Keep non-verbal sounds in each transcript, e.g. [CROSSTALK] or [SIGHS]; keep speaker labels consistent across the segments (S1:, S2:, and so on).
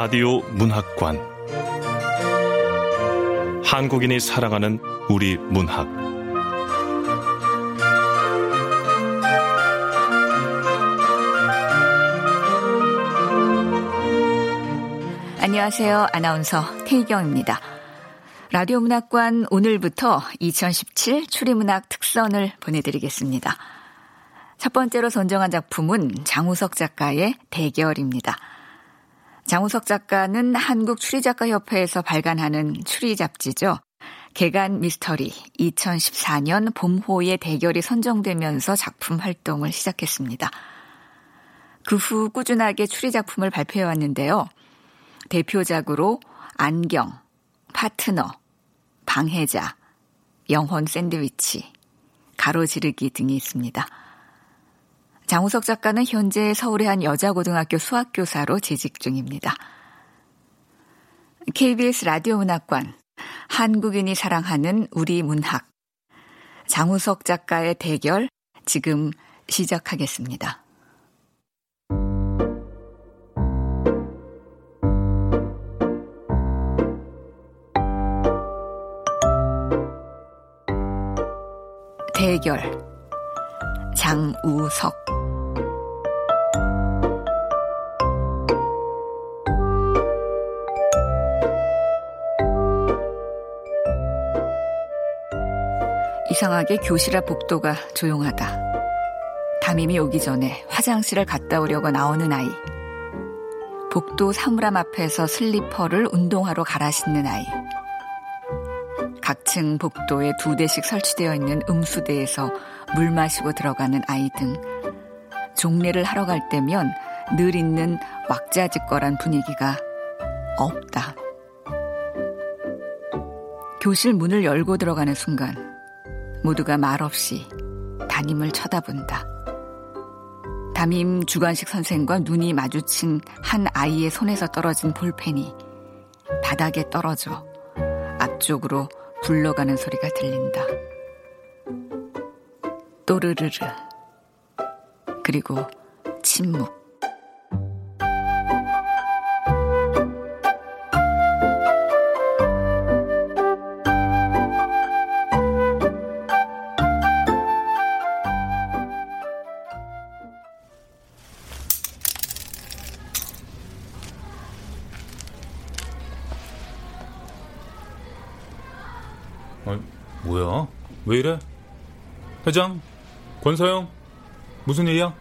S1: 라디오 문학관 한국인이 사랑하는 우리 문학
S2: 안녕하세요. 아나운서 태희경입니다. 라디오 문학관 오늘부터 2017 추리문학 특선을 보내드리겠습니다. 첫 번째로 선정한 작품은 장우석 작가의 대결입니다. 장우석 작가는 한국 추리작가협회에서 발간하는 추리 잡지죠. 개간 미스터리 2014년 봄호의 대결이 선정되면서 작품 활동을 시작했습니다. 그 후 꾸준하게 추리 작품을 발표해 왔는데요. 대표작으로 안경, 파트너, 방해자, 영혼 샌드위치, 가로지르기 등이 있습니다. 장우석 작가는 현재 서울의 한 여자고등학교 수학교사로 재직 중입니다. KBS 라디오 문학관, 한국인이 사랑하는 우리 문학, 장우석 작가의 대결 지금 시작하겠습니다. 대결 장우석 이상하게 교실 앞 복도가 조용하다. 담임이 오기 전에 화장실을 갔다 오려고 나오는 아이. 복도 사물함 앞에서 슬리퍼를 운동화로 갈아 신는 아이. 각층 복도에 두 대씩 설치되어 있는 음수대에서 물 마시고 들어가는 아이 등 종례를 하러 갈 때면 늘 있는 왁자지껄한 분위기가 없다. 교실 문을 열고 들어가는 순간 모두가 말없이 담임을 쳐다본다. 담임 주관식 선생과 눈이 마주친 한 아이의 손에서 떨어진 볼펜이 바닥에 떨어져 앞쪽으로 굴러가는 소리가 들린다. 또르르르. 그리고 침묵.
S3: 왜 이래? 회장? 권서영? 무슨 일이야?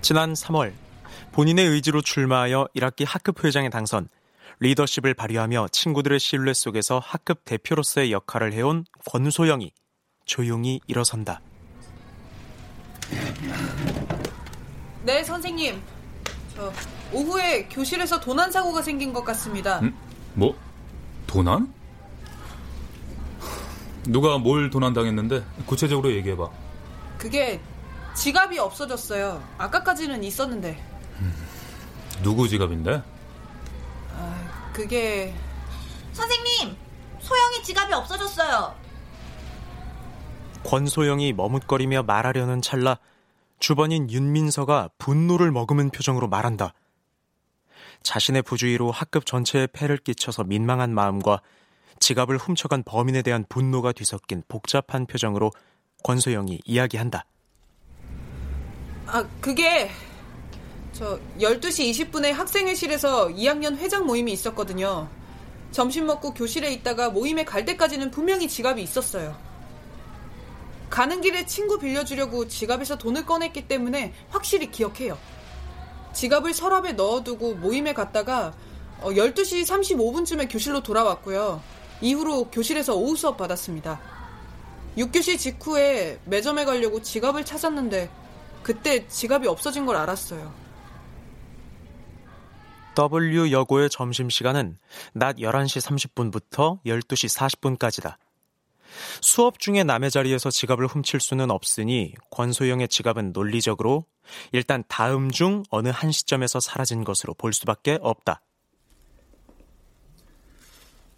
S4: 지난 3월 본인의 의지로 출마하여 1학기 학급 회장에 당선, 리더십을 발휘하며 친구들의 신뢰 속에서 학급 대표로서의 역할을 해온 권소영이 조용히 일어선다.
S5: 네, 선생님. 저 오후에 교실에서 도난 사고가 생긴 것 같습니다.
S3: 음? 뭐? 도난? 누가 뭘 도난당했는데 구체적으로 얘기해봐.
S5: 그게 지갑이 없어졌어요. 아까까지는 있었는데.
S3: 누구 지갑인데?
S5: 아, 그게
S6: 선생님, 소영이 지갑이 없어졌어요.
S4: 권소영이 머뭇거리며 말하려는 찰나 주번인 윤민서가 분노를 머금은 표정으로 말한다. 자신의 부주의로 학급 전체에 폐를 끼쳐서 민망한 마음과 지갑을 훔쳐간 범인에 대한 분노가 뒤섞인 복잡한 표정으로 권소영이 이야기한다.
S5: 아, 그게 저 12시 20분에 학생회실에서 2학년 회장 모임이 있었거든요. 점심 먹고 교실에 있다가 모임에 갈 때까지는 분명히 지갑이 있었어요. 가는 길에 친구 빌려주려고 지갑에서 돈을 꺼냈기 때문에 확실히 기억해요. 지갑을 서랍에 넣어두고 모임에 갔다가 12시 35분쯤에 교실로 돌아왔고요. 이후로 교실에서 오후 수업 받았습니다. 6교시 직후에 매점에 가려고 지갑을 찾았는데 그때 지갑이 없어진 걸 알았어요.
S4: W 여고의 점심시간은 낮 11시 30분부터 12시 40분까지다. 수업 중에 남의 자리에서 지갑을 훔칠 수는 없으니 권소영의 지갑은 논리적으로 일단 다음 중 어느 한 시점에서 사라진 것으로 볼 수밖에 없다.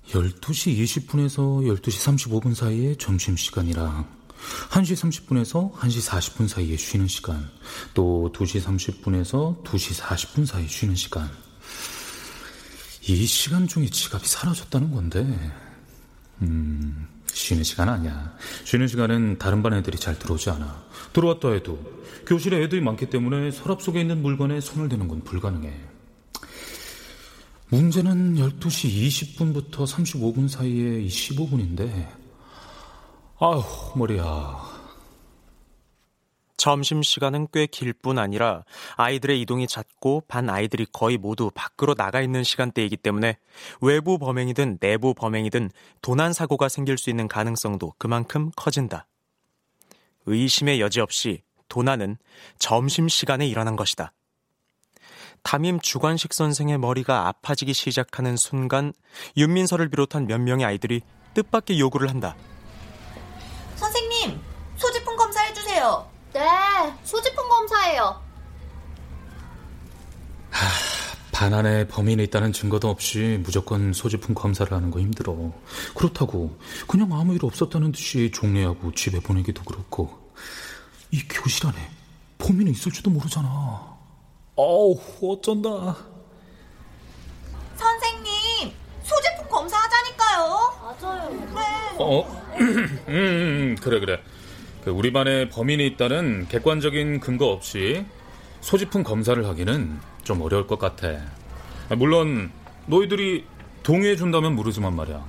S3: 12시 20분에서 12시 35분 사이에 점심시간이랑 1시 30분에서 1시 40분 사이에 쉬는 시간, 또 2시 30분에서 2시 40분 사이 쉬는 시간. 이 시간 중에 지갑이 사라졌다는 건데, 음, 쉬는 시간 아니야. 쉬는 시간은 다른 반 애들이 잘 들어오지 않아. 들어왔다 해도 교실에 애들이 많기 때문에 서랍 속에 있는 물건에 손을 대는 건 불가능해. 문제는 12시 20분부터 35분 사이에 이 15분인데, 아휴, 머리야.
S4: 점심시간은 꽤 길 뿐 아니라 아이들의 이동이 잦고 반 아이들이 거의 모두 밖으로 나가 있는 시간대이기 때문에 외부 범행이든 내부 범행이든 도난 사고가 생길 수 있는 가능성도 그만큼 커진다. 의심의 여지 없이 도난은 점심시간에 일어난 것이다. 담임 주관식 선생의 머리가 아파지기 시작하는 순간 윤민서를 비롯한 몇 명의 아이들이 뜻밖의 요구를 한다.
S6: 선생님, 소지품 검사 해주세요.
S7: 네, 소지품 검사예요.
S3: 반 안에 범인이 있다는 증거도 없이 무조건 소지품 검사를 하는 거 힘들어. 그렇다고 그냥 아무 일 없었다는 듯이 종례하고 집에 보내기도 그렇고 이 교실 안에 범인이 있을지도 모르잖아. 어우 어쩐다.
S6: 선생님, 소지품 검사하자니까요.
S7: 맞아요.
S6: 네.
S3: 어? [CLEARS THROAT] 음, 그래 그래. 그 우리 반에 범인이 있다는 객관적인 근거 없이 소지품 검사를 하기는 좀 어려울 것 같아. 아, 물론 너희들이 동의해 준다면 모르지만 말이야.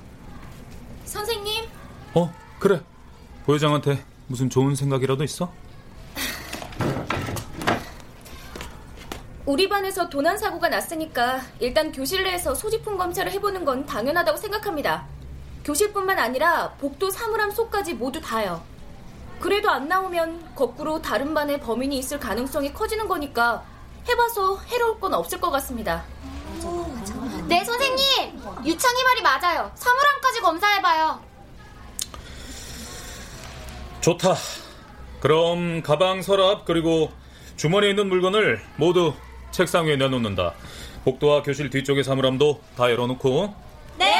S7: 선생님,
S3: 어, 그래. 부회장한테 무슨 좋은 생각이라도 있어?
S7: 우리 반에서 도난 사고가 났으니까 일단 교실 내에서 소지품 검사를 해보는 건 당연하다고 생각합니다. 교실뿐만 아니라 복도 사물함 속까지 모두 다요. 그래도 안 나오면 거꾸로 다른 반에 범인이 있을 가능성이 커지는 거니까 해봐서 해로울 건 없을 것 같습니다. 네, 선생님! 유창이 말이 맞아요. 사물함까지 검사해봐요.
S3: 좋다. 그럼 가방, 서랍 그리고 주머니에 있는 물건을 모두 책상 위에 내놓는다. 복도와 교실 뒤쪽의 사물함도 다 열어놓고
S7: 네!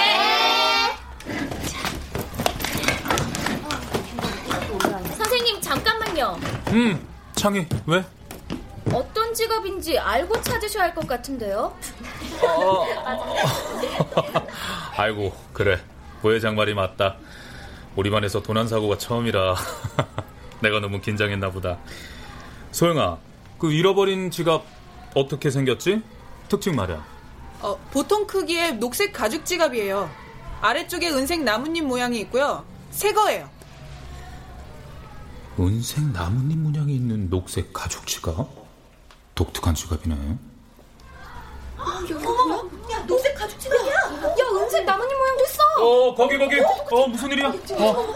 S7: 선생님, 잠깐만요.
S3: 음, 창희 왜?
S7: 어떤 지갑인지 알고 찾으셔야 할 것 같은데요? [LAUGHS]
S3: 아이고 그래 부회장 말이 맞다. 우리 반에서 도난 사고가 처음이라 [LAUGHS] 내가 너무 긴장했나 보다. 소영아, 그 잃어버린 지갑 어떻게 생겼지? 특징 말이야.
S5: 어, 보통 크기의 녹색 가죽 지갑이에요. 아래쪽에 은색 나뭇잎 모양이 있고요. 새 거예요.
S3: 은색 나뭇잎 문양이 있는 녹색 가죽 지갑? 독특한 지갑이네.
S6: 어머, 야, 녹색 가죽 지갑이야.
S7: 야, 은색 나뭇잎 모양도 있어!
S3: 어, 거기 거기. 어, 무슨 일이야? 어.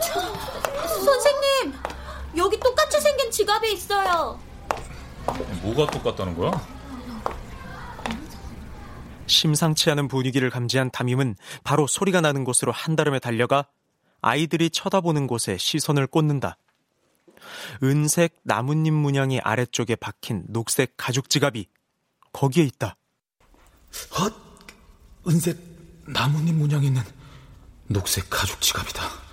S7: 선생님, 여기 똑같이 생긴 지갑이 있어요.
S3: 뭐가 똑같다는 거야?
S4: 심상치 않은 분위기를 감지한 담임은 바로 소리가 나는 곳으로 한달음에 달려가 아이들이 쳐다보는 곳에 시선을 꽂는다. 은색 나뭇잎 문양이 아래쪽에 박힌 녹색 가죽 지갑이 거기에 있다.
S3: 헛! 은색 나뭇잎 문양이 있는 녹색 가죽 지갑이다.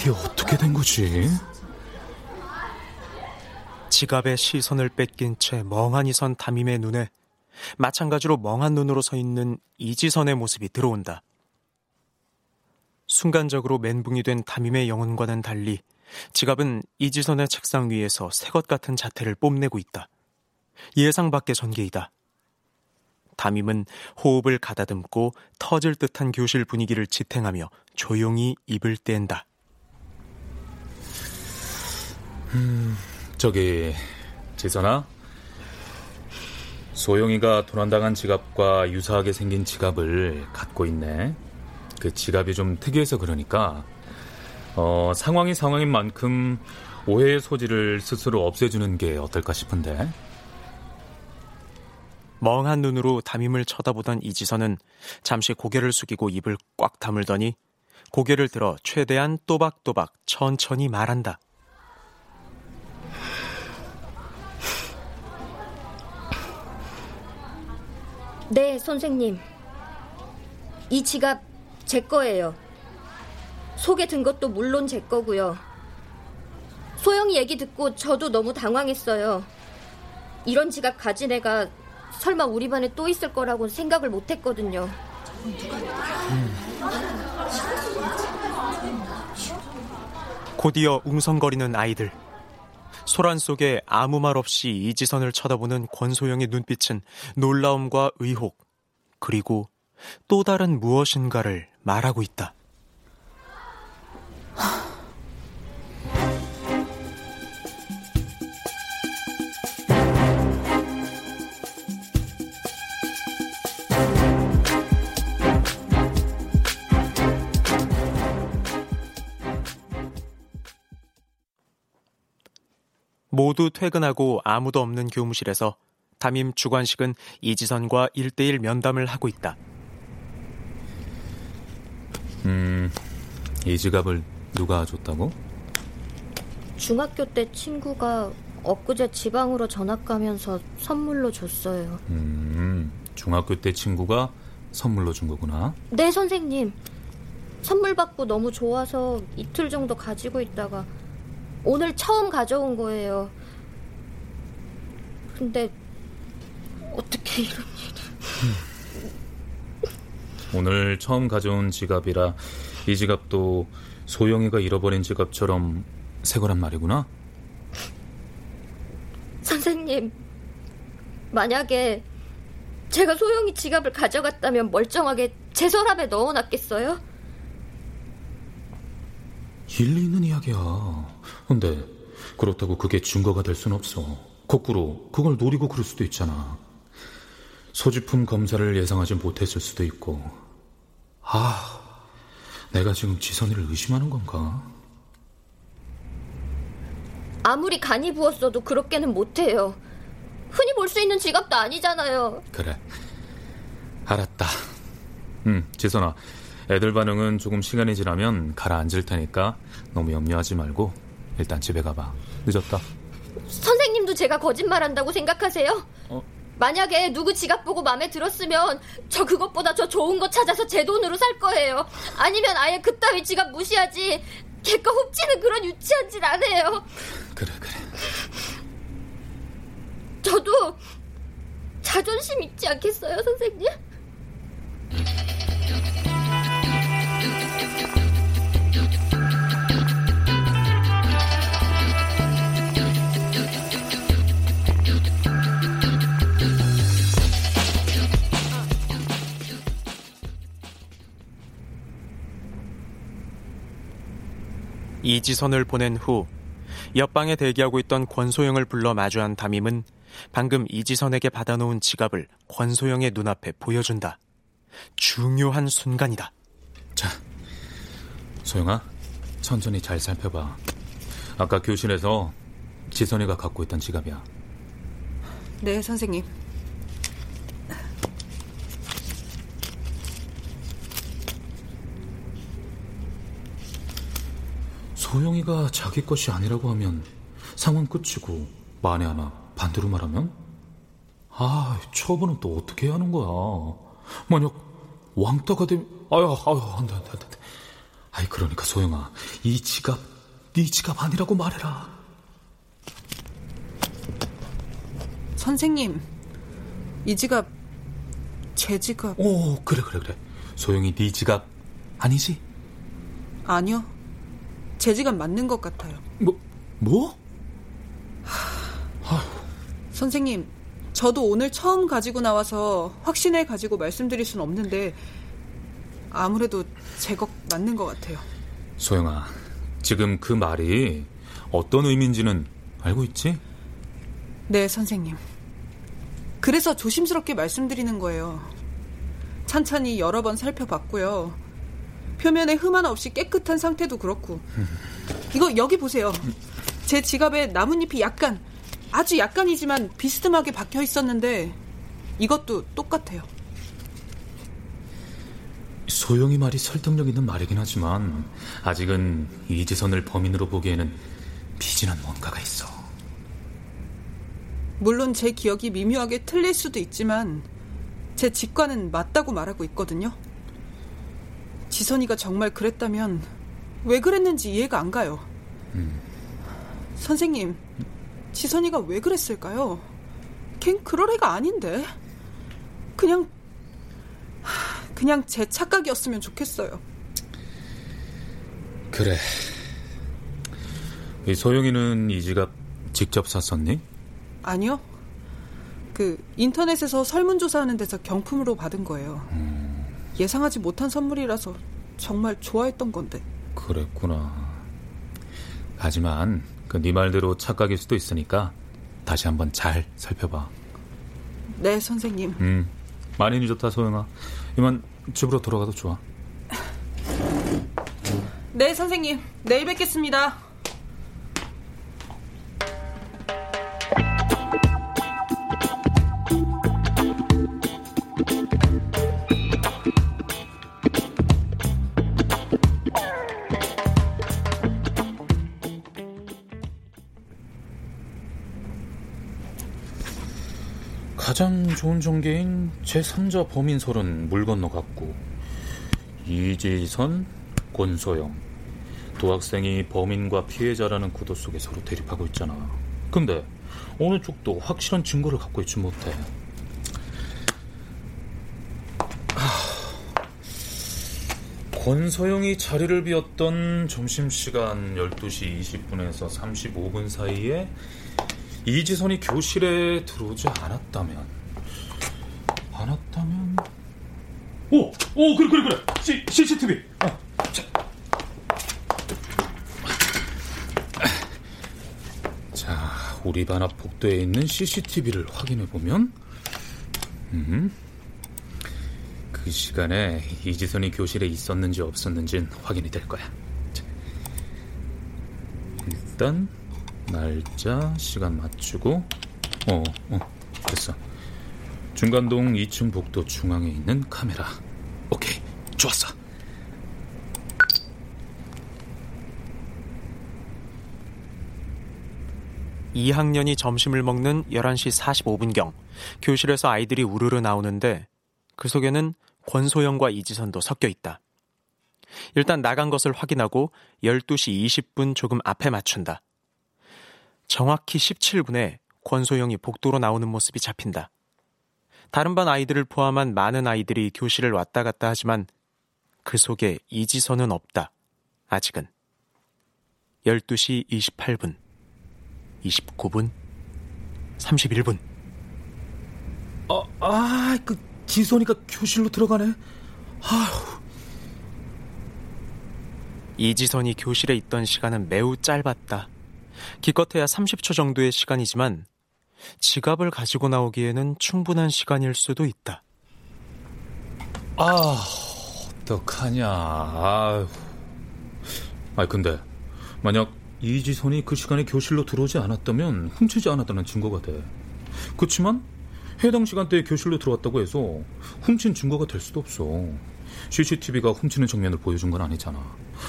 S3: 이게 어떻게 된 거지?
S4: 지갑에 시선을 뺏긴 채 멍하니 선 담임의 눈에 마찬가지로 멍한 눈으로 서 있는 이지선의 모습이 들어온다. 순간적으로 멘붕이 된 담임의 영혼과는 달리 지갑은 이지선의 책상 위에서 새것 같은 자태를 뽐내고 있다. 예상 밖의 전개이다. 담임은 호흡을 가다듬고 터질 듯한 교실 분위기를 지탱하며 조용히 입을 뗀다.
S3: 음, 저기 지선아 소영이가 도난당한 지갑과 유사하게 생긴 지갑을 갖고 있네. 그 지갑이 좀 특이해서 그러니까 어, 상황이 상황인 만큼 오해의 소지를 스스로 없애주는 게 어떨까 싶은데.
S4: 멍한 눈으로 담임을 쳐다보던 이지선은 잠시 고개를 숙이고 입을 꽉 다물더니 고개를 들어 최대한 또박또박 천천히 말한다.
S7: 네, 선생님. 이 지갑 제 거예요. 속에 든 것도 물론 제 거고요. 소영이 얘기 듣고 저도 너무 당황했어요. 이런 지갑 가진 애가 설마 우리 반에 또 있을 거라고 생각을 못 했거든요.
S4: 곧이어 웅성거리는 아이들. 소란 속에 아무 말 없이 이지선을 쳐다보는 권소영의 눈빛은 놀라움과 의혹, 그리고 또 다른 무엇인가를 말하고 있다. 모두 퇴근하고 아무도 없는 교무실에서 담임 주관식은 이지선과 1대1 면담을 하고 있다.
S3: 음, 이 지갑을 누가 줬다고?
S7: 중학교 때 친구가 엊그제 지방으로 전학 가면서 선물로 줬어요.
S3: 음, 중학교 때 친구가 선물로 준 거구나.
S7: 네, 선생님. 선물 받고 너무 좋아서 이틀 정도 가지고 있다가 오늘 처음 가져온 거예요. 근데 어떻게 이런 일이...
S3: 오늘 처음 가져온 지갑이라 이 지갑도 소영이가 잃어버린 지갑처럼 새 거란 말이구나.
S7: 선생님, 만약에 제가 소영이 지갑을 가져갔다면 멀쩡하게 제 서랍에 넣어놨겠어요?
S3: 일리 있는 이야기야. 근데 그렇다고 그게 증거가 될 순 없어. 거꾸로 그걸 노리고 그럴 수도 있잖아. 소지품 검사를 예상하지 못했을 수도 있고. 아, 내가 지금 지선이를 의심하는 건가?
S7: 아무리 간이 부었어도 그렇게는 못해요. 흔히 볼 수 있는 지갑도 아니잖아요.
S3: 그래. 알았다. 응, 지선아. 애들 반응은 조금 시간이 지나면 가라앉을 테니까 너무 염려하지 말고 일단 집에 가봐. 늦었다.
S7: 선생님도 제가 거짓말한다고 생각하세요?
S3: 어?
S7: 만약에 누구 지갑 보고 마음에 들었으면 저 그것보다 저 좋은 거 찾아서 제 돈으로 살 거예요. 아니면 아예 그따위 지갑 무시하지. 걔거 훔치는 그런 유치한 짓 안 해요.
S3: 그래 그래.
S7: 저도 자존심 있지 않겠어요, 선생님?
S4: 이지선을 보낸 후 옆방에 대기하고 있던 권소영을 불러 마주한 담임은 방금 이지선에게 받아놓은 지갑을 권소영의 눈앞에 보여준다. 중요한 순간이다.
S3: 자, 소영아, 천천히 잘 살펴봐. 아까 교실에서 지선이가 갖고 있던 지갑이야.
S5: 네, 선생님.
S3: 소영이가 자기 것이 아니라고 하면 상황 끝이고 만에 하나 반대로 말하면? 아 처분은 또 어떻게 해야 하는 거야? 만약 왕따가 되면 아유 아유 안돼 안돼 안돼. 아이 그러니까 소영아 이 지갑 네 지갑 아니라고 말해라.
S5: 선생님 이 지갑 제 지갑.
S3: 오 그래 그래 그래. 소영이 네 지갑 아니지?
S5: 아니요 제 지갑 맞는 것 같아요
S3: 뭐? 뭐?
S5: 선생님 저도 오늘 처음 가지고 나와서 확신을 가지고 말씀드릴 수는 없는데 아무래도 제것 맞는 것 같아요.
S3: 소영아, 지금 그 말이 어떤 의미인지는 알고 있지?
S5: 네, 선생님. 그래서 조심스럽게 말씀드리는 거예요. 찬찬히 여러 번 살펴봤고요. 표면에 흠 하나 없이 깨끗한 상태도 그렇고. 이거 여기 보세요. 제 지갑에 나뭇잎이 약간, 아주 약간이지만 비스듬하게 박혀 있었는데 이것도 똑같아요.
S3: 소영이 말이 설득력 있는 말이긴 하지만 아직은 이지선을 범인으로 보기에는 비진한 뭔가가 있어.
S5: 물론 제 기억이 미묘하게 틀릴 수도 있지만 제 직관은 맞다고 말하고 있거든요. 지선이가 정말 그랬다면 왜 그랬는지 이해가 안 가요.
S3: 음.
S5: 선생님, 지선이가 왜 그랬을까요? 걘 그럴 애가 아닌데. 그냥 그냥 제 착각이었으면 좋겠어요.
S3: 그래. 이 소영이는 이 지갑 직접 샀었니?
S5: 아니요. 그 인터넷에서 설문조사하는 데서 경품으로 받은 거예요.
S3: 음.
S5: 예상하지 못한 선물이라서 정말 좋아했던 건데.
S3: 그랬구나. 하지만 그 네 말대로 착각일 수도 있으니까 다시 한번 잘 살펴봐.
S5: 네, 선생님.
S3: 음, 많이 늦었다 소영아. 이만 집으로 돌아가도 좋아.
S5: 네, 선생님. 내일 뵙겠습니다.
S3: 가장 좋은 전개인 제3자 범인설은 물 건너갔고 이지선, 권소영 두 학생이 범인과 피해자라는 구도 속에 서로 대립하고 있잖아. 근데 어느 쪽도 확실한 증거를 갖고 있지 못해. 권소영이 자리를 비웠던 점심시간 12시 20분에서 35분 사이에 이지선이 교실에 들어오지 않았다면 않았다면 오! 오 그래 그래 그래 C, CCTV 어, 자. 자 우리 반 앞 복도에 있는 CCTV를 확인해보면 음, 그 시간에 이지선이 교실에 있었는지 없었는지는 확인이 될 거야 자. 일단 날짜, 시간 맞추고, 어, 어, 됐어. 중간동 2층 복도 중앙에 있는 카메라. 오케이, 좋았어.
S4: (2학년이) 점심을 먹는 (11시 45분경) 교실에서 아이들이 우르르 나오는데 그 속에는 권소영과 이지선도 섞여 있다. 일단 나간 것을 확인하고 12시 20분 조금 앞에 맞춘다. 정확히 17분에 권소영이 복도로 나오는 모습이 잡힌다. 다른 반 아이들을 포함한 많은 아이들이 교실을 왔다 갔다 하지만 그 속에 이지선은 없다. 아직은. 12시 28분, 29분, 31분.
S3: 아, 아, 그 지선이가 교실로 들어가네. 아휴.
S4: 이지선이 교실에 있던 시간은 매우 짧았다. 기껏해야 30초 정도의 시간이지만 지갑을 가지고 나오기에는 충분한 시간일 수도 있다.
S3: 아, 어떡하냐. 아휴. 아니, 근데, 만약 이지선이 그 시간에 교실로 들어오지 않았다면 훔치지 않았다는 증거가 돼. 그렇지만 해당 시간대에 교실로 들어왔다고 해서 훔친 증거가 될 수도 없어. CCTV가 훔치는 장면을 보여준 건 아니잖아.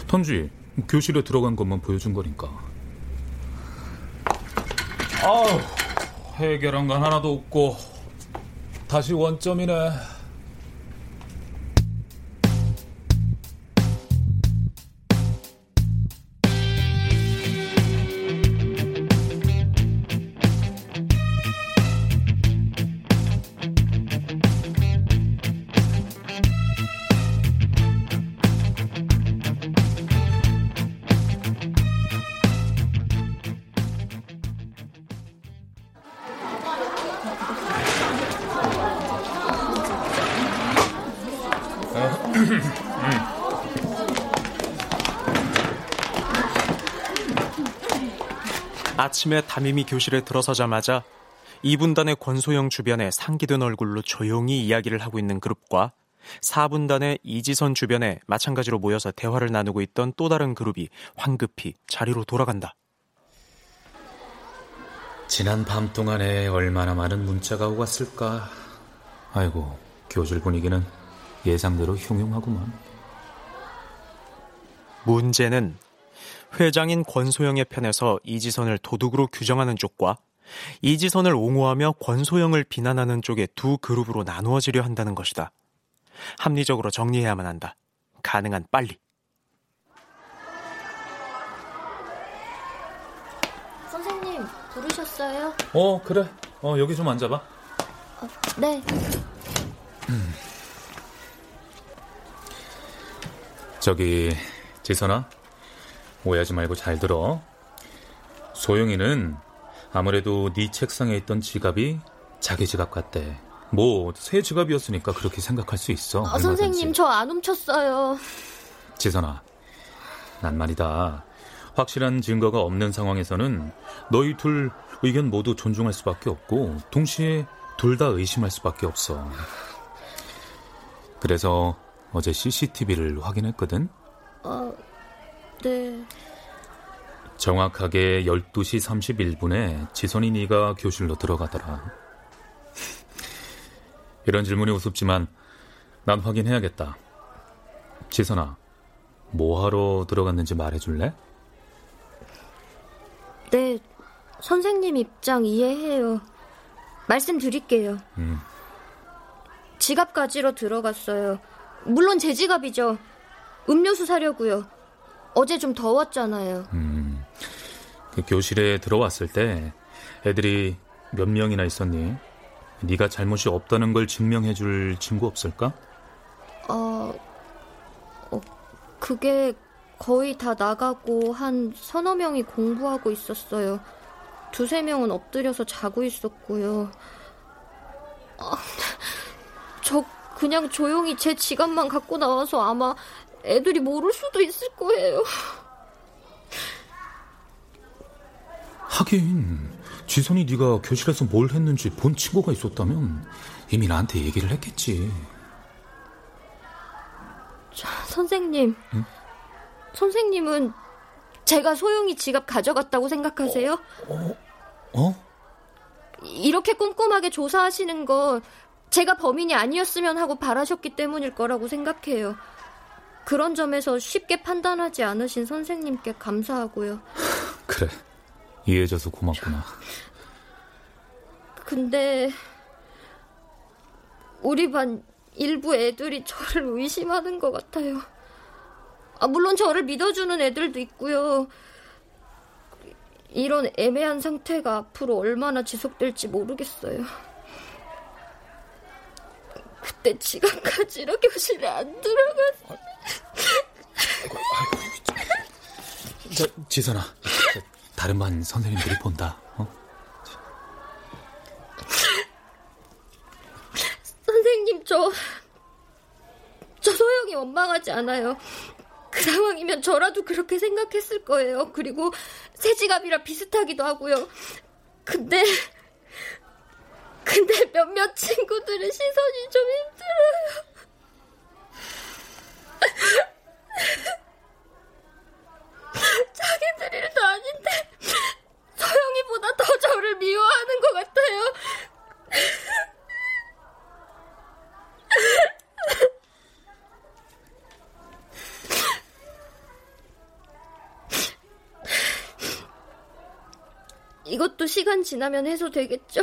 S3: 단지 교실에 들어간 것만 보여준 거니까. 아우, 해결한 건 하나도 없고 다시 원점이네.
S4: 아침에 담임이 교실에 들어서자마자 2분단의 권소영 주변에 상기된 얼굴로 조용히 이야기를 하고 있는 그룹과 4분단의 이지선 주변에 마찬가지로 모여서 대화를 나누고 있던 또 다른 그룹이 황급히 자리로 돌아간다.
S3: 지난 밤 동안에 얼마나 많은 문자가 오고 갔을까. 아이고, 교실 분위기는 예상대로 흉흉하구만.
S4: 문제는 회장인 권소영의 편에서 이지선을 도둑으로 규정하는 쪽과 이지선을 옹호하며 권소영을 비난하는 쪽의 두 그룹으로 나누어지려 한다는 것이다. 합리적으로 정리해야만 한다. 가능한 빨리.
S7: 선생님, 부르셨어요?
S3: 어, 그래. 어, 여기 좀 앉아봐.
S7: 어, 네.
S3: 음. 저기, 지선아. 오해하지 말고 잘 들어. 소영이는 아무래도 네 책상에 있던 지갑이 자기 지갑 같대. 뭐, 새 지갑이었으니까 그렇게 생각할 수 있어.
S7: 아, 선생님, 저 안 훔쳤어요.
S3: 지선아, 난 말이다. 확실한 증거가 없는 상황에서는 너희 둘 의견 모두 존중할 수밖에 없고, 동시에 둘 다 의심할 수밖에 없어. 그래서 어제 CCTV를 확인했거든?
S7: 어, 네.
S3: 정확하게 12시 31분에 지선이 네가 교실로 들어가더라. 이런 질문이 우습지만 난 확인해야겠다. 지선아, 뭐하러 들어갔는지 말해줄래?
S7: 네, 선생님 입장 이해해요. 말씀드릴게요.
S3: 음.
S7: 지갑 가지러 들어갔어요. 물론 제 지갑이죠. 음료수 사려고요. 어제 좀 더웠잖아요.
S3: 음. 그 교실에 들어왔을 때 애들이 몇 명이나 있었니? 네가 잘못이 없다는 걸 증명해줄 친구 없을까?
S7: 어, 어, 그게 거의 다 나가고 한 서너 명이 공부하고 있었어요. 두세 명은 엎드려서 자고 있었고요. 아, [LAUGHS] 저 그냥 조용히 제 지갑만 갖고 나와서 아마 애들이 모를 수도 있을 거예요.
S3: 하긴 지선이 네가 교실에서 뭘 했는지 본 친구가 있었다면 이미 나한테 얘기를 했겠지.
S7: 저, 선생님,
S3: 응?
S7: 선생님은 제가 소영이 지갑 가져갔다고 생각하세요?
S3: 어? 어?
S7: 이렇게 꼼꼼하게 조사하시는 거 제가 범인이 아니었으면 하고 바라셨기 때문일 거라고 생각해요. 그런 점에서 쉽게 판단하지 않으신 선생님께 감사하고요. [LAUGHS]
S3: 그래. 이해해줘서 고맙구나.
S7: 근데 우리 반 일부 애들이 저를 의심하는 것 같아요. 아, 물론 저를 믿어주는 애들도 있고요. 이런 애매한 상태가 앞으로 얼마나 지속될지 모르겠어요. 그때 지갑 가지러 교실에 안 들어갔어.
S3: 저, 지선아. 다른 반 선생님들이 본다. 어?
S7: 선생님, 저, 저 소영이 원망하지 않아요. 그 상황이면 저라도 그렇게 생각했을 거예요. 그리고 새 지갑이라 비슷하기도 하고요. 근데, 근데 몇몇 친구들의 시선이 좀 힘들어요. 자기들 일도 아닌데 서영이보다 더 저를 같아요. 이것도 시간 지나면 해소되겠죠?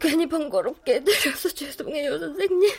S7: 괜히 번거롭게 해드려서 죄송해요, 선생님.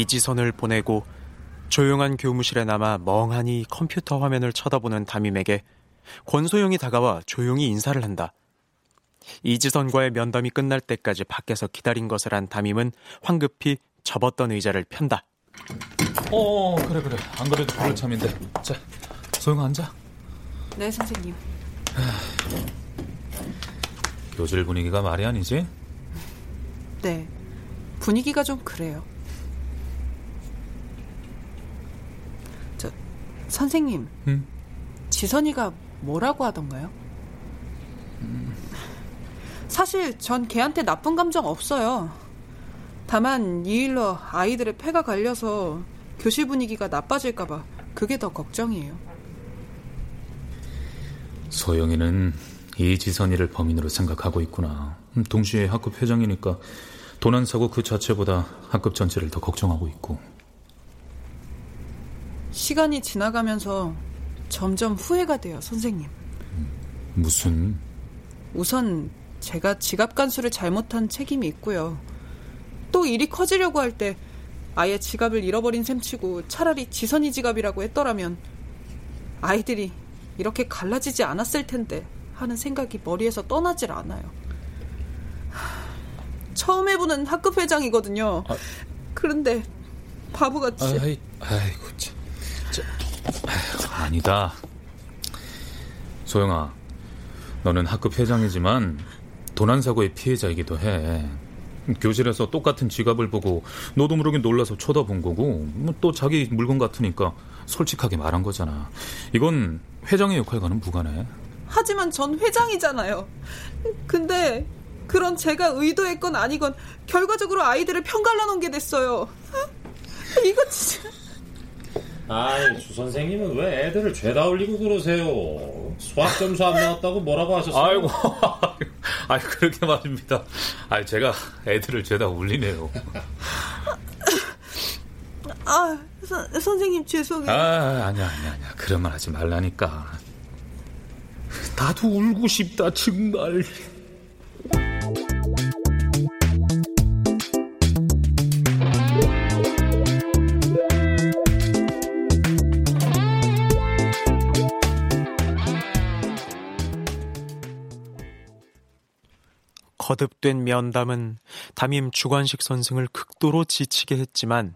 S4: 이지선을 보내고 조용한 교무실에 남아 멍하니 컴퓨터 화면을 쳐다보는 담임에게 권소영이 다가와 조용히 인사를 한다. 이지선과의 면담이 끝날 때까지 밖에서 기다린 것을 한 담임은 황급히 접었던 의자를 편다.
S3: 어, 그래, 그래. 안 그래도 부를 참인데. 자, 소영아 앉아.
S5: 네, 선생님.
S3: 교실 분위기가 말이 아니지?
S5: 네. 분위기가 좀 그래요. 선생님.
S3: 응?
S5: 지선이가 뭐라고 하던가요? 사실 전 걔한테 나쁜 감정 없어요. 다만 이 일로 아이들의 폐가 갈려서 교실 분위기가 나빠질까봐 그게 더 걱정이에요.
S3: 소영이는 이지선이를 범인으로 생각하고 있구나. 음, 동시에 학급 회장이니까 도난 사고 그 자체보다 학급 전체를 더 걱정하고 있고.
S5: 시간이 지나가면서 점점 후회가 돼요, 선생님.
S3: 무슨?
S5: 우선 제가 지갑 간수를 잘못한 책임이 있고요. 또 일이 커지려고 할 때 아예 지갑을 잃어버린 셈치고 차라리 지선이 지갑이라고 했더라면 아이들이 이렇게 갈라지지 않았을 텐데 하는 생각이 머리에서 떠나질 않아요. 처음 해보는 학급 회장이거든요.
S3: 아.
S5: 그런데 바보같이
S3: 아이, 아이고, 참. 저, 아휴, 아니다. 소영아, 너는 학급 회장이지만 도난 사고의 피해자이기도 해. 교실에서 똑같은 지갑을 보고 너도 모르게 놀라서 쳐다본 거고 뭐또 자기 물건 같으니까 솔직하게 말한 거잖아. 이건 회장의 역할과는 무관해.
S5: 하지만 전 회장이잖아요. 근데 그런 제가 의도했건 아니건 결과적으로 아이들을 편갈라 놓은 게 됐어요. 이거 진짜
S8: 아이, 주 선생님은 왜 애들을 죄다 올리고 그러세요? 수학 점수 안 나왔다고 뭐라고 하셨어요?
S3: 아이고, [LAUGHS] 아 그렇게 말입니다. 아 제가 애들을 죄다 울리네요.
S5: 아 선, 선생님 죄송해요.
S3: 아, 아니야, 아니야, 아니야. 그런 말 하지 말라니까. 나도 울고 싶다, 정말.
S4: 거듭된 면담은 담임 주관식 선생을 극도로 지치게 했지만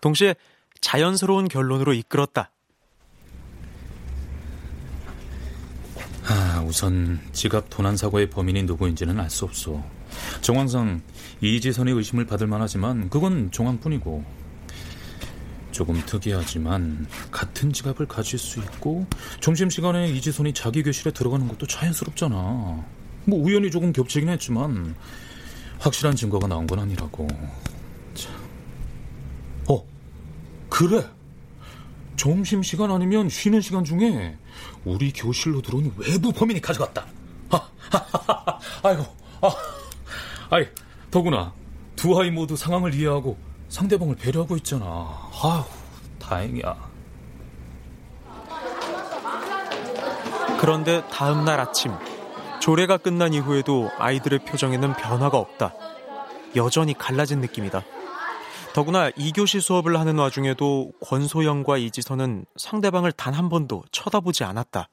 S4: 동시에 자연스러운 결론으로 이끌었다.
S3: 아, 우선 지갑 도난 사고의 범인이 누구인지는 알 수 없어. 정황상 이지선의 의심을 받을 만하지만 그건 정황뿐이고 조금 특이하지만 같은 지갑을 가질 수 있고 점심시간에 이지선이 자기 교실에 들어가는 것도 자연스럽잖아. 뭐 우연히 조금 겹치긴 했지만 확실한 증거가 나온 건 아니라고. 참. 어, 그래. 점심 시간 아니면 쉬는 시간 중에 우리 교실로 들어온 외부 범인이 가져갔다. 아, [LAUGHS] 아이고, 아, 아이, 더구나 두 아이 모두 상황을 이해하고 상대방을 배려하고 있잖아. 아우, 다행이야.
S4: 그런데 다음 날 아침 조례가 끝난 이후에도 아이들의 표정에는 변화가 없다. 여전히 갈라진 느낌이다. 더구나 이교시 수업을 하는 와중에도 권소영과 이지선은 상대방을 단 한 번도 쳐다보지 않았다.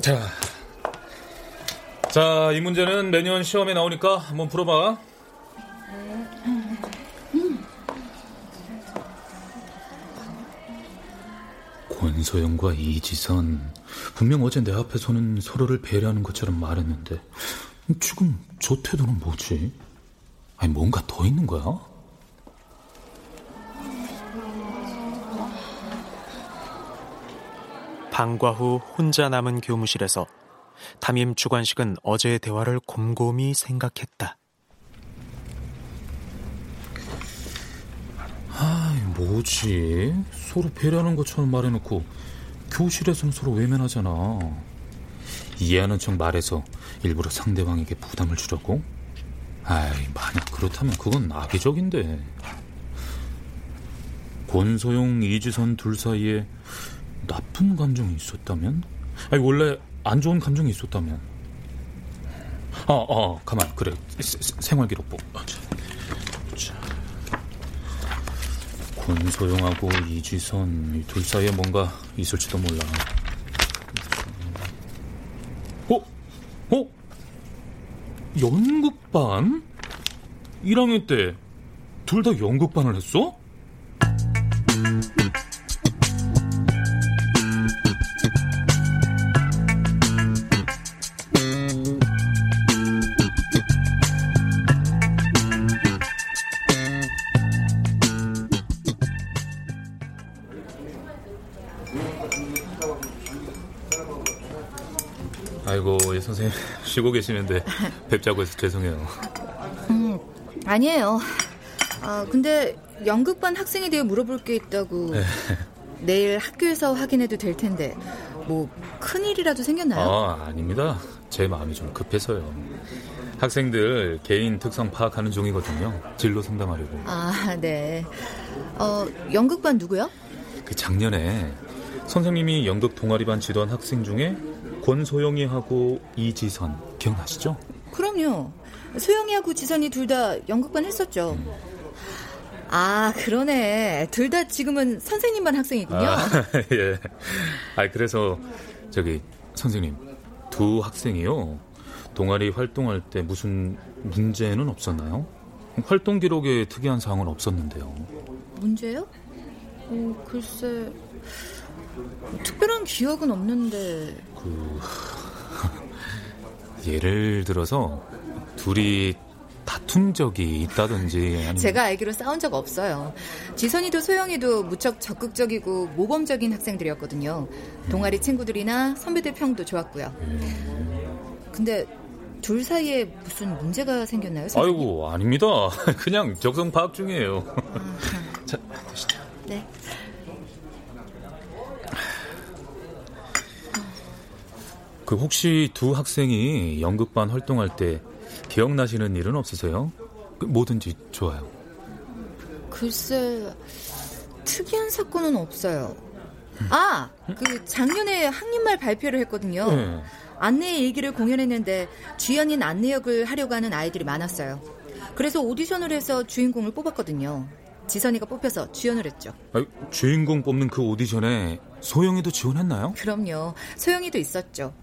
S3: 자, 자, 이 문제는 매년 시험에 나오니까 한번 풀어봐. 권소영과 이지선 분명 어제 내 앞에서는 서로를 배려하는 것처럼 말했는데 지금 저 태도는 뭐지? 아니 뭔가 더 있는 거야?
S4: 방과 후 혼자 남은 교무실에서 담임 주관식은 어제의 대화를 곰곰이 생각했다.
S3: 아, 뭐지? 서로 배려하는 것처럼 말해놓고 교실에서는 서로 외면하잖아. 이해하는 척 말해서 일부러 상대방에게 부담을 주려고? 아이, 만약 그렇다면 그건 악의적인데. 권소영, 이지선 둘 사이에 나쁜 감정이 있었다면? 아니, 원래 안 좋은 감정이 있었다면? 어, 어, 가만. 그래. 세- 세- 생활기록부. 어, 자, 자. 권소영하고 이지선 이둘 사이에 뭔가 있을지도 몰라. 어? 어? 연극반? 1학년 때 둘 다 연극반을 했어? 선생님 쉬고 계시는데 뵙자고 해서 죄송해요.
S9: 음, 아니에요. 아, 근데 연극반 학생에 대해 물어볼 게 있다고
S3: 네.
S9: 내일 학교에서 확인해도 될 텐데 뭐 큰일이라도 생겼나요?
S3: 아, 아닙니다. 제 마음이 좀 급해서요. 학생들 개인 특성 파악하는 중이거든요. 진로 상담하려고.
S9: 아, 네. 어, 연극반 누구요?
S3: 그 작년에 선생님이 연극 동아리반 지도한 학생 중에 권소영이 하고 이지선 기억나시죠?
S9: 그럼요. 소영이하고 지선이 둘 다 연극반 했었죠. 아, 그러네. 둘 다 지금은 선생님반 학생이군요.
S3: 아, [LAUGHS] 예. 아, 그래서 저기 선생님 두 학생이요. 동아리 활동할 때 무슨 문제는 없었나요? 활동 기록에 특이한 사항은 없었는데요.
S9: 문제요? 어, 글쎄. 특별한 기억은 없는데.
S3: 그 [LAUGHS] 예를 들어서 둘이 다툰 적이 있다든지 아니면
S9: 제가 알기로 싸운 적 없어요. 지선이도 소영이도 무척 적극적이고 모범적인 학생들이었거든요. 동아리 친구들이나 선배들 평도 좋았고요. 근데 둘 사이에 무슨 문제가 생겼나요? 선생님?
S3: 아이고 아닙니다. [LAUGHS] 그냥 적성 파악 중이에요. [LAUGHS] 자 드시죠.
S9: 네.
S3: 그 혹시 두 학생이 연극반 활동할 때 기억나시는 일은 없으세요? 그 뭐든지 좋아요.
S9: 글쎄 특이한 사건은 없어요. 아, 그 작년에 한림말 발표를 했거든요.
S3: 네.
S9: 안내 일기를 공연했는데 주연인 안내 역을 하려고 하는 아이들이 많았어요. 그래서 오디션을 해서 주인공을 뽑았거든요. 지선이가 뽑혀서 주연을 했죠.
S3: 아이, 주인공 뽑는 그 오디션에 소영이도 지원했나요?
S9: 그럼요. 소영이도 있었죠.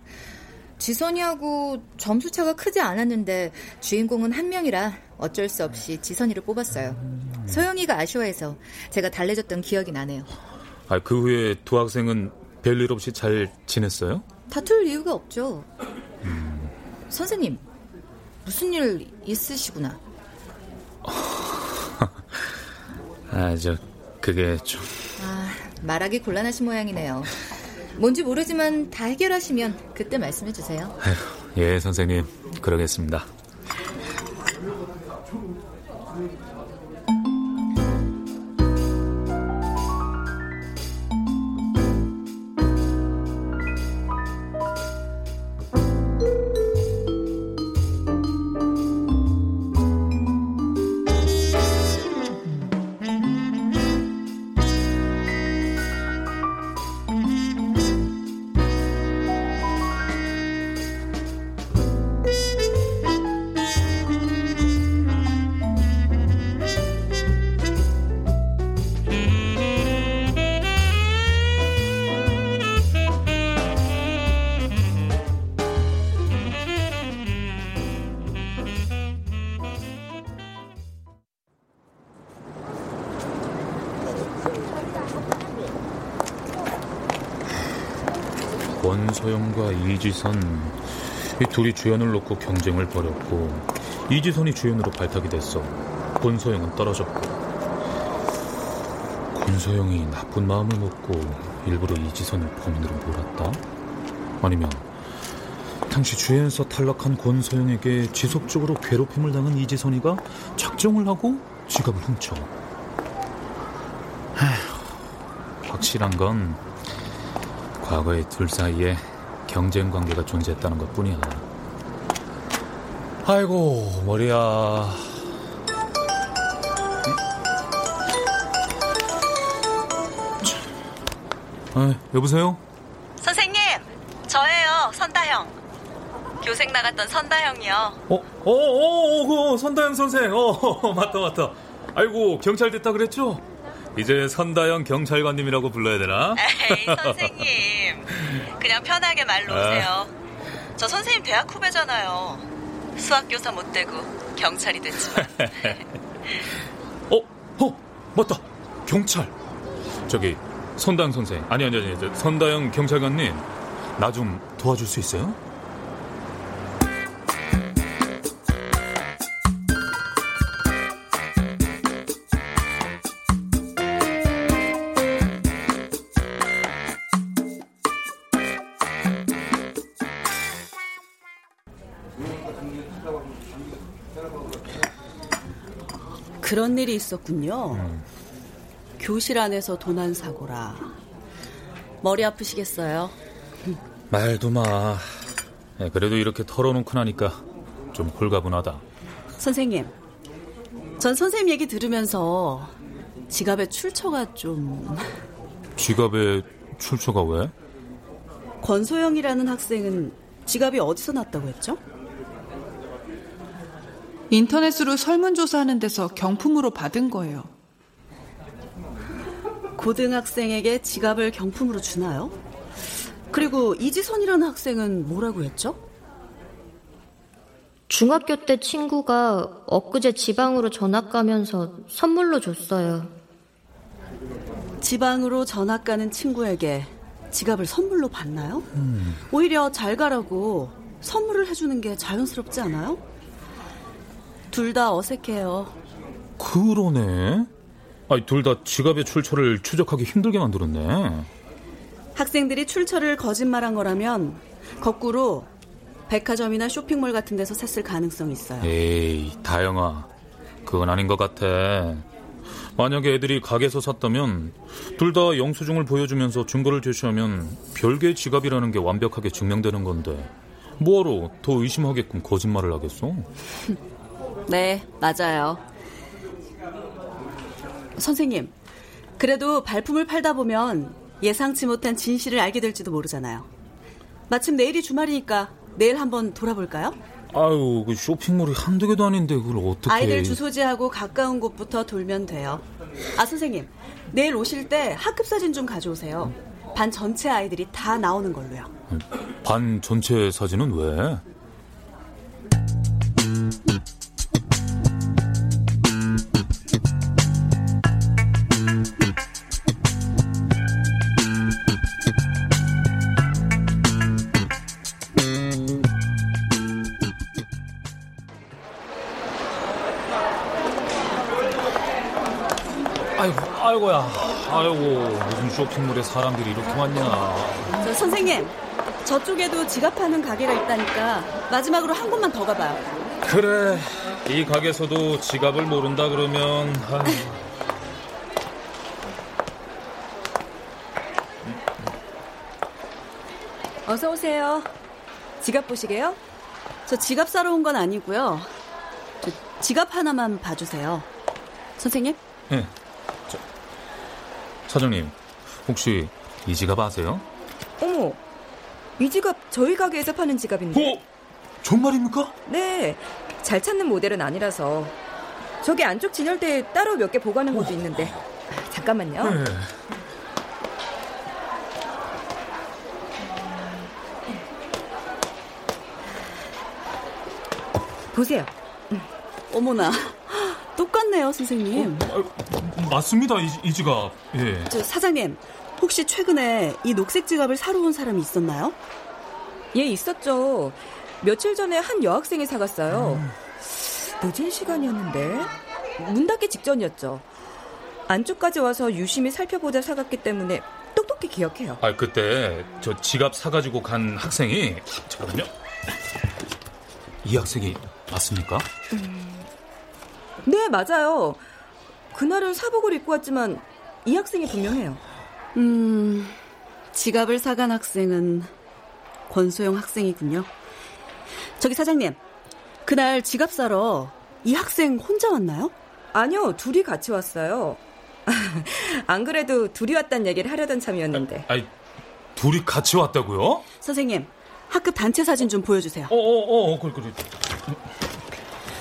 S9: 지선이하고 점수 차가 크지 않았는데 주인공은 한 명이라 어쩔 수 없이 지선이를 뽑았어요. 소영이가 아쉬워해서 제가 달래줬던 기억이 나네요.
S3: 아, 그 후에 두 학생은 별일 없이 잘 지냈어요?
S9: 다툴 이유가 없죠. 선생님, 무슨 일 있으시구나. [LAUGHS]
S3: 아, 저 그게 좀
S9: 아, 말하기 곤란하신 모양이네요. 뭔지 모르지만 다 해결하시면 그때 말씀해 주세요.
S3: 예, 선생님. 그러겠습니다. 권소영과 이지선 이 둘이 주연을 놓고 경쟁을 벌였고 이지선이 주연으로 발탁이 됐어. 권소영은 떨어졌고 권소영이 나쁜 마음을 먹고 일부러 이지선을 범인으로 몰았다? 아니면 당시 주연에서 탈락한 권소영에게 지속적으로 괴롭힘을 당한 이지선이가 작정을 하고 지갑을 훔쳐. 에휴, 확실한 건 과거의 둘 사이에 경쟁 관계가 존재했다는 것 뿐이야. 아이고, 머리야. 아, 여보세요?
S10: 선생님, 저예요, 선다영. 교생 나갔던 선다형이요.
S3: 어, 어, 어, 어, 그 선다영 선생. 어, [LAUGHS] 맞다, 맞다. 아이고, 경찰 됐다 그랬죠? 이제 선다영 경찰관님이라고 불러야 되나?
S10: 에이, 선생님. 그냥 편하게 말 놓으세요. 아. 저 선생님 대학 후배잖아요. 수학교사 못 되고 경찰이 됐지만. [LAUGHS]
S3: 어, 어, 맞다. 경찰. 저기, 선다영 선생. 아니, 아니, 아니, 선다영 경찰관님. 나 좀 도와줄 수 있어요?
S11: 그런 일이 있었군요. 음. 교실 안에서 도난 사고라. 머리 아프시겠어요?
S3: 말도 마. 네, 그래도 이렇게 털어놓고 나니까 좀 홀가분하다.
S11: 선생님, 전 선생님 얘기 들으면서 지갑에 출처가 좀... [LAUGHS]
S3: 지갑에 출처가 왜?
S11: 권소영이라는 학생은 지갑이 어디서 났다고 했죠?
S5: 인터넷으로 설문조사하는 데서 경품으로 받은 거예요.
S11: 고등학생에게 지갑을 경품으로 주나요? 그리고 이지선이라는 학생은 뭐라고 했죠?
S12: 중학교 때 친구가 엊그제 지방으로 전학 가면서 선물로 줬어요.
S11: 지방으로 전학 가는 친구에게 지갑을 선물로 받나요? 음. 오히려 잘 가라고 선물을 해주는 게 자연스럽지 않아요? 둘 다 어색해요.
S3: 그러네. 아니, 둘 다 지갑의 출처를 추적하기 힘들게 만들었네.
S11: 학생들이 출처를 거짓말한 거라면 거꾸로 백화점이나 쇼핑몰 같은 데서 샀을 가능성이 있어요.
S3: 에이, 다영아. 그건 아닌 것 같아. 만약에 애들이 가게에서 샀다면 둘 다 영수증을 보여주면서 증거를 제시하면 별개의 지갑이라는 게 완벽하게 증명되는 건데 뭐하러 더 의심하게끔 거짓말을 하겠어? [LAUGHS]
S11: 네, 맞아요. 선생님, 그래도 발품을 팔다 보면 예상치 못한 진실을 알게 될지도 모르잖아요. 마침 내일이 주말이니까 내일 한번 돌아볼까요?
S3: 아유, 그 쇼핑몰이 한두 개도 아닌데 그걸 어떻게...
S11: 아이들 주소지하고 가까운 곳부터 돌면 돼요. 아, 선생님, 내일 오실 때 학급 사진 좀 가져오세요. 반 전체 아이들이 다 나오는 걸로요.
S3: 반 전체 사진은 왜? 아이고, 무슨 쇼핑몰에 사람들이 이렇게 많냐.
S11: 저, 선생님, 저쪽에도 지갑 파는 가게가 있다니까 마지막으로 한 곳만 더 가봐요.
S3: 그래, 이 가게에서도 지갑을 모른다 그러면.
S11: 어서 오세요. 지갑 보시게요? 저 지갑 사러 온 건 아니고요. 저 지갑 하나만 봐주세요. 선생님?
S3: 네. 사장님, 혹시 이 지갑 아세요?
S13: 어머, 이 지갑 저희 가게에서 파는 지갑인데.
S3: 어? 정말입니까?
S13: 네, 잘 찾는 모델은 아니라서. 저기 안쪽 진열대에 따로 몇 개 보관한 것도 있는데. 잠깐만요. 네. 보세요.
S11: 어머나. 똑같네요, 선생님. 어,
S3: 아, 맞습니다, 이, 이 지갑. 예.
S11: 저 사장님, 혹시 최근에 이 녹색 지갑을 사러 온 사람이 있었나요?
S13: 예, 있었죠. 며칠 전에 한 여학생이 사갔어요. 음. 늦은 시간이었는데 문 닫기 직전이었죠. 안쪽까지 와서 유심히 살펴보자 사갔기 때문에 똑똑히 기억해요.
S3: 아, 그때 저 지갑 사가지고 간 학생이 잠깐만요. 이 학생이 맞습니까? 음.
S13: 네, 맞아요. 그날은 사복을 입고 왔지만 이 학생이 분명해요.
S11: 음, 지갑을 사간 학생은 권소영 학생이군요. 저기 사장님, 그날 지갑 사러 이 학생 혼자 왔나요?
S13: 아니요, 둘이 같이 왔어요. [LAUGHS] 안 그래도 둘이 왔다는 얘기를 하려던 참이었는데.
S3: 아, 아니, 둘이 같이 왔다고요?
S11: 선생님, 학급 단체 사진 좀 보여주세요.
S3: 어 어어, 어, 그래 그래.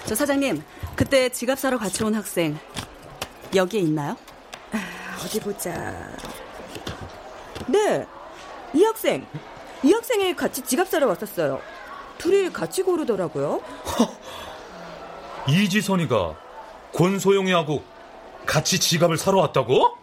S11: 저 사장님, 그때 지갑 사러 같이 온 학생 여기에 있나요?
S13: 어디 보자. 네, 이 학생. 이 학생이 같이 지갑 사러 왔었어요. 둘이 같이 고르더라고요. [LAUGHS]
S3: 이지선이가 권소영이하고 같이 지갑을 사러 왔다고?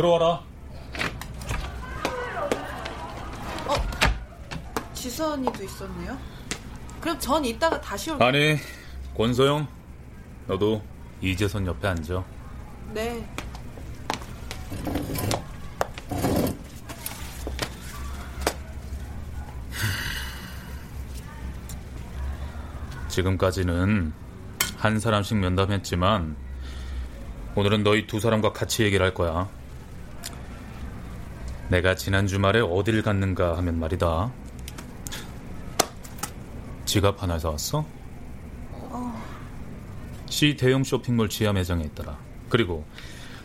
S3: 들어와라.
S5: 지선이도 있었네요. 그럼 전 이따가 다시 올게요.
S3: 아니, 권소영, 너도 이재선 옆에 앉아.
S5: 네.
S3: 지금까지는 한 사람씩 면담했지만 오늘은 너희 두 사람과 같이 얘기를 할 거야. 내가 지난 주말에 어딜 갔는가 하면 말이다. 지갑 하나 사왔어?
S5: 어,
S3: 시 대형 쇼핑몰 지하 매장에 있더라. 그리고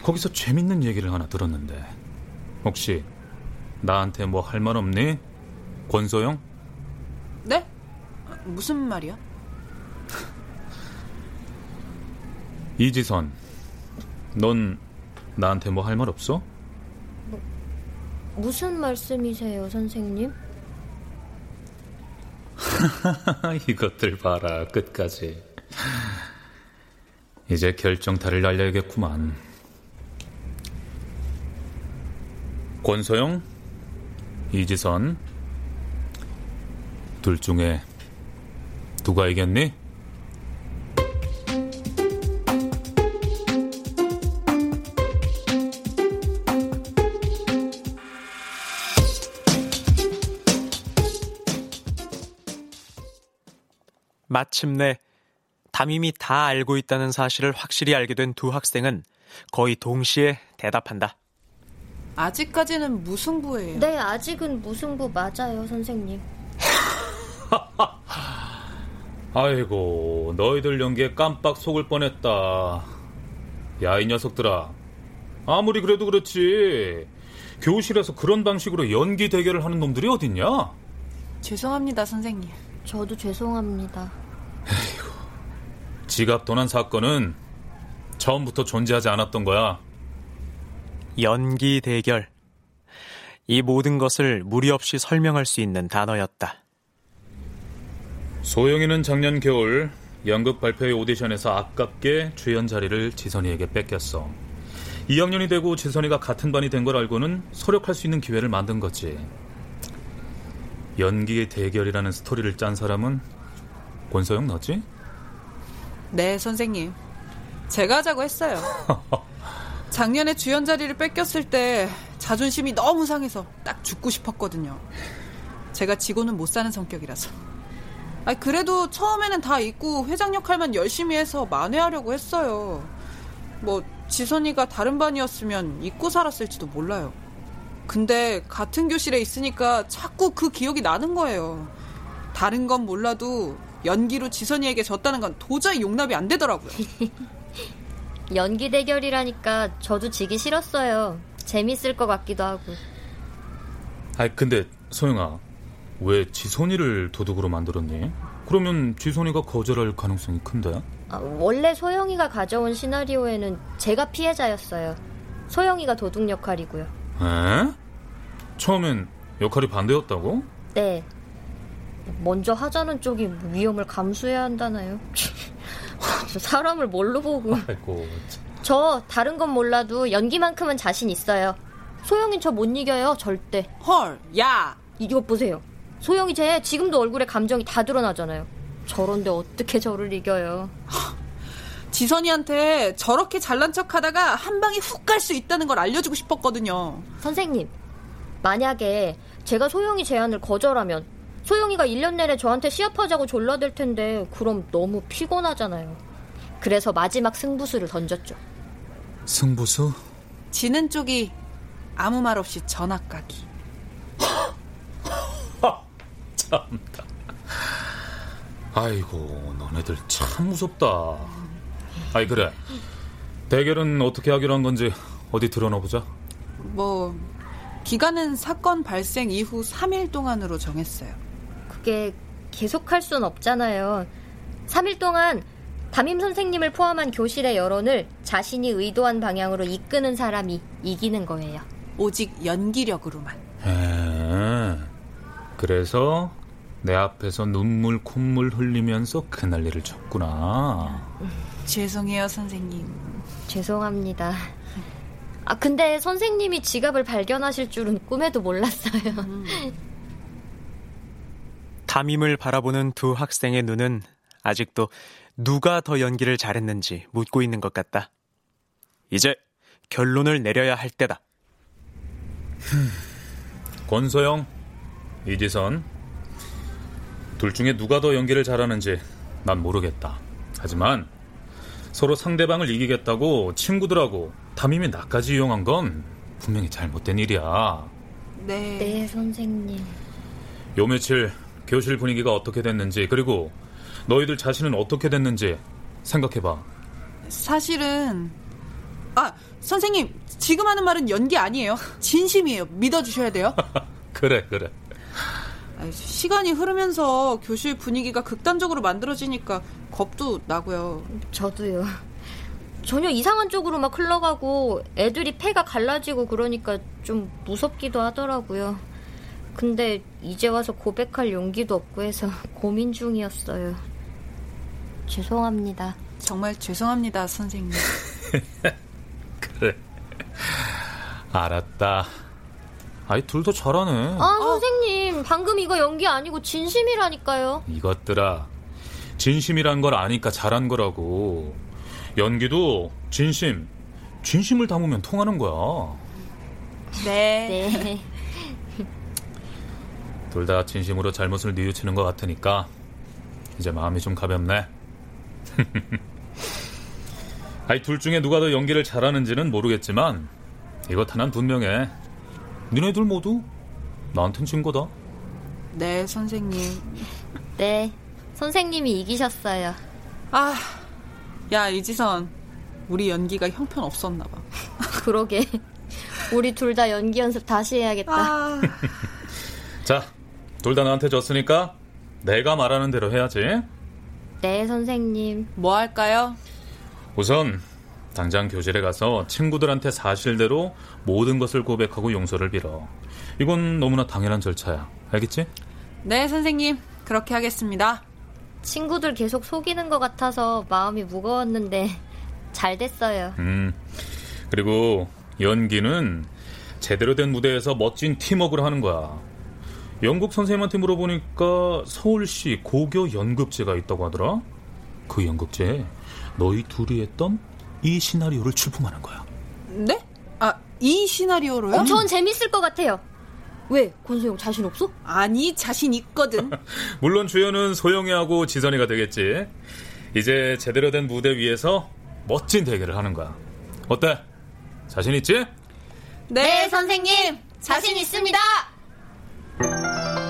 S3: 거기서 재밌는 얘기를 하나 들었는데 혹시 나한테 뭐 할 말 없니? 권소영?
S5: 네? 무슨 말이야?
S3: 이지선, 넌 나한테 뭐 할 말 없어?
S7: 무슨 말씀이세요, 선생님? [LAUGHS]
S3: 이것들 봐라 끝까지. 이제 결정타를 날려야겠구만. 권소영, 이지선, 둘 중에 누가 이겼니?
S4: 마침내 담임이 다 알고 있다는 사실을 확실히 알게 된 두 학생은 거의 동시에 대답한다.
S5: 아직까지는 무승부예요.
S7: 네, 아직은 무승부 맞아요, 선생님. [LAUGHS]
S3: 아이고, 너희들 연기에 깜빡 속을 뻔했다. 야, 이 녀석들아. 아무리 그래도 그렇지. 교실에서 그런 방식으로 연기 대결을 하는 놈들이 어딨냐?
S5: 죄송합니다, 선생님.
S7: 저도 죄송합니다.
S3: 지갑 도난 사건은 처음부터 존재하지 않았던 거야.
S4: 연기 대결. 이 모든 것을 무리 없이 설명할 수 있는 단어였다.
S3: 소영이는 작년 겨울 연극 발표회 오디션에서 아깝게 주연 자리를 지선이에게 뺏겼어. 2학년이 되고 지선이가 같은 반이 된 걸 알고는 소력할 수 있는 기회를 만든 거지. 연기의 대결이라는 스토리를 짠 사람은 권소영 너지?
S5: 네, 선생님. 제가 하자고 했어요. [LAUGHS] 작년에 주연 자리를 뺏겼을 때 자존심이 너무 상해서 딱 죽고 싶었거든요. 제가 지고는 못 사는 성격이라서. 아 그래도 처음에는 다 잊고 회장 역할만 열심히 해서 만회하려고 했어요. 뭐 지선이가 다른 반이었으면 잊고 살았을지도 몰라요. 근데 같은 교실에 있으니까 자꾸 그 기억이 나는 거예요. 다른 건 몰라도 연기로 지선이에게 졌다는 건 도저히 용납이 안 되더라고요. [LAUGHS]
S7: 연기 대결이라니까 저도 지기 싫었어요. 재밌을 것 같기도 하고.
S3: 아 근데 소영아 왜 지선이를 도둑으로 만들었니? 그러면 지선이가 거절할 가능성이 큰데?
S7: 아, 원래 소영이가 가져온 시나리오에는 제가 피해자였어요. 소영이가 도둑 역할이고요.
S3: 에? 처음엔 역할이 반대였다고?
S7: 네. 먼저 하자는 쪽이 위험을 감수해야 한다나요? [LAUGHS] 사람을 뭘로 보고.
S3: 아이고.
S7: 저 다른 건 몰라도 연기만큼은 자신 있어요. 소영이 저 못 이겨요, 절대.
S5: 헐, 야!
S7: 이것 보세요. 소영이 쟤 지금도 얼굴에 감정이 다 드러나잖아요. 저런데 어떻게 저를 이겨요?
S5: 지선이한테 저렇게 잘난 척 하다가 한 방에 훅 갈 수 있다는 걸 알려주고 싶었거든요.
S7: 선생님, 만약에 제가 소영이 제안을 거절하면 소영이가 1년 내내 저한테 시합하자고 졸라댈 텐데 그럼 너무 피곤하잖아요. 그래서 마지막 승부수를 던졌죠.
S3: 승부수?
S5: 지는 쪽이 아무 말 없이 전학 가기.
S3: 참다. 아이고, 너네들 참 무섭다. 아이, 그래. 대결은 어떻게 하기로 한 건지 어디 드러나 보자.
S5: 뭐, 기간은 사건 발생 이후 3일 동안으로 정했어요.
S7: 그게 계속할 순 없잖아요. 3일 동안 담임 선생님을 포함한 교실의 여론을 자신이 의도한 방향으로 이끄는 사람이 이기는 거예요.
S5: 오직 연기력으로만.
S3: 에, 그래서 내 앞에서 눈물 콧물 흘리면서 그 난리를 쳤구나.
S5: 죄송해요, 선생님.
S7: 죄송합니다. 아, 근데 선생님이 지갑을 발견하실 줄은 꿈에도 몰랐어요.
S4: 담임을 바라보는 두 학생의 눈은 아직도 누가 더 연기를 잘했는지 묻고 있는 것 같다. 이제 결론을 내려야 할 때다. [SIGHS]
S3: 권소영, 이지선. 둘 중에 누가 더 연기를 잘하는지 난 모르겠다. 하지만 서로 상대방을 이기겠다고 친구들하고 담임이 나까지 이용한 건 분명히 잘못된 일이야.
S5: 네.
S7: 네, 선생님.
S3: 요 며칠 교실 분위기가 어떻게 됐는지 그리고 너희들 자신은 어떻게 됐는지 생각해봐.
S5: 사실은 아 선생님 지금 하는 말은 연기 아니에요. 진심이에요. 믿어주셔야 돼요. [LAUGHS]
S3: 그래 그래.
S5: 아, 시간이 흐르면서 교실 분위기가 극단적으로 만들어지니까 겁도 나고요.
S7: 저도요. 전혀 이상한 쪽으로 막 흘러가고 애들이 폐가 갈라지고 그러니까 좀 무섭기도 하더라고요. 근데 이제 와서 고백할 용기도 없고 해서 [LAUGHS] 고민 중이었어요. 죄송합니다.
S5: 정말 죄송합니다, 선생님. [LAUGHS]
S3: 그래. 알았다. 아이 둘 다 잘하네.
S7: 아, 선생님. 방금 이거 연기 아니고 진심이라니까요.
S3: 이것들아. 진심이란 걸 아니까 잘한 거라고. 연기도 진심, 진심을 담으면 통하는 거야.
S5: 네.
S7: 네.
S3: 둘 다 진심으로 잘못을 뉘우치는 것 같으니까 이제 마음이 좀 가볍네. [LAUGHS] 아이 둘 중에 누가 더 연기를 잘하는지는 모르겠지만 이것 하나는 분명해. 니네들 모두 나한텐 진 거다.
S5: 네, 선생님. [LAUGHS]
S7: 네. 선생님이 이기셨어요.
S5: 아, 야, 이지선. 우리 연기가 형편 없었나 봐. [LAUGHS]
S7: 그러게. 우리 둘 다 연기 연습 다시 해야겠다.
S5: 아.
S3: 자, 둘 다 나한테 졌으니까 내가 말하는 대로 해야지.
S7: 네, 선생님.
S5: 뭐 할까요?
S3: 우선 당장 교실에 가서 친구들한테 사실대로 모든 것을 고백하고 용서를 빌어. 이건 너무나 당연한 절차야. 알겠지?
S5: 네, 선생님. 그렇게 하겠습니다.
S7: 친구들 계속 속이는 것 같아서 마음이 무거웠는데 잘 됐어요.
S3: 음. 그리고 연기는 제대로 된 무대에서 멋진 팀워크를 하는 거야. 연극 선생님한테 물어보니까 서울시 고교 연극제가 있다고 하더라. 그 연극제에 너희 둘이 했던 이 시나리오를 출품하는 거야.
S5: 네? 아, 이 시나리오로요?
S7: 어, 전 재밌을 것 같아요. 왜? 권소영 자신 없어?
S5: 아니, 자신 있거든. [LAUGHS]
S3: 물론 주연은 소영이하고 지선이가 되겠지. 이제 제대로 된 무대 위에서 멋진 대결을 하는 거야. 어때? 자신 있지?
S5: 네,
S7: 선생님. 자신 있습니다. thank you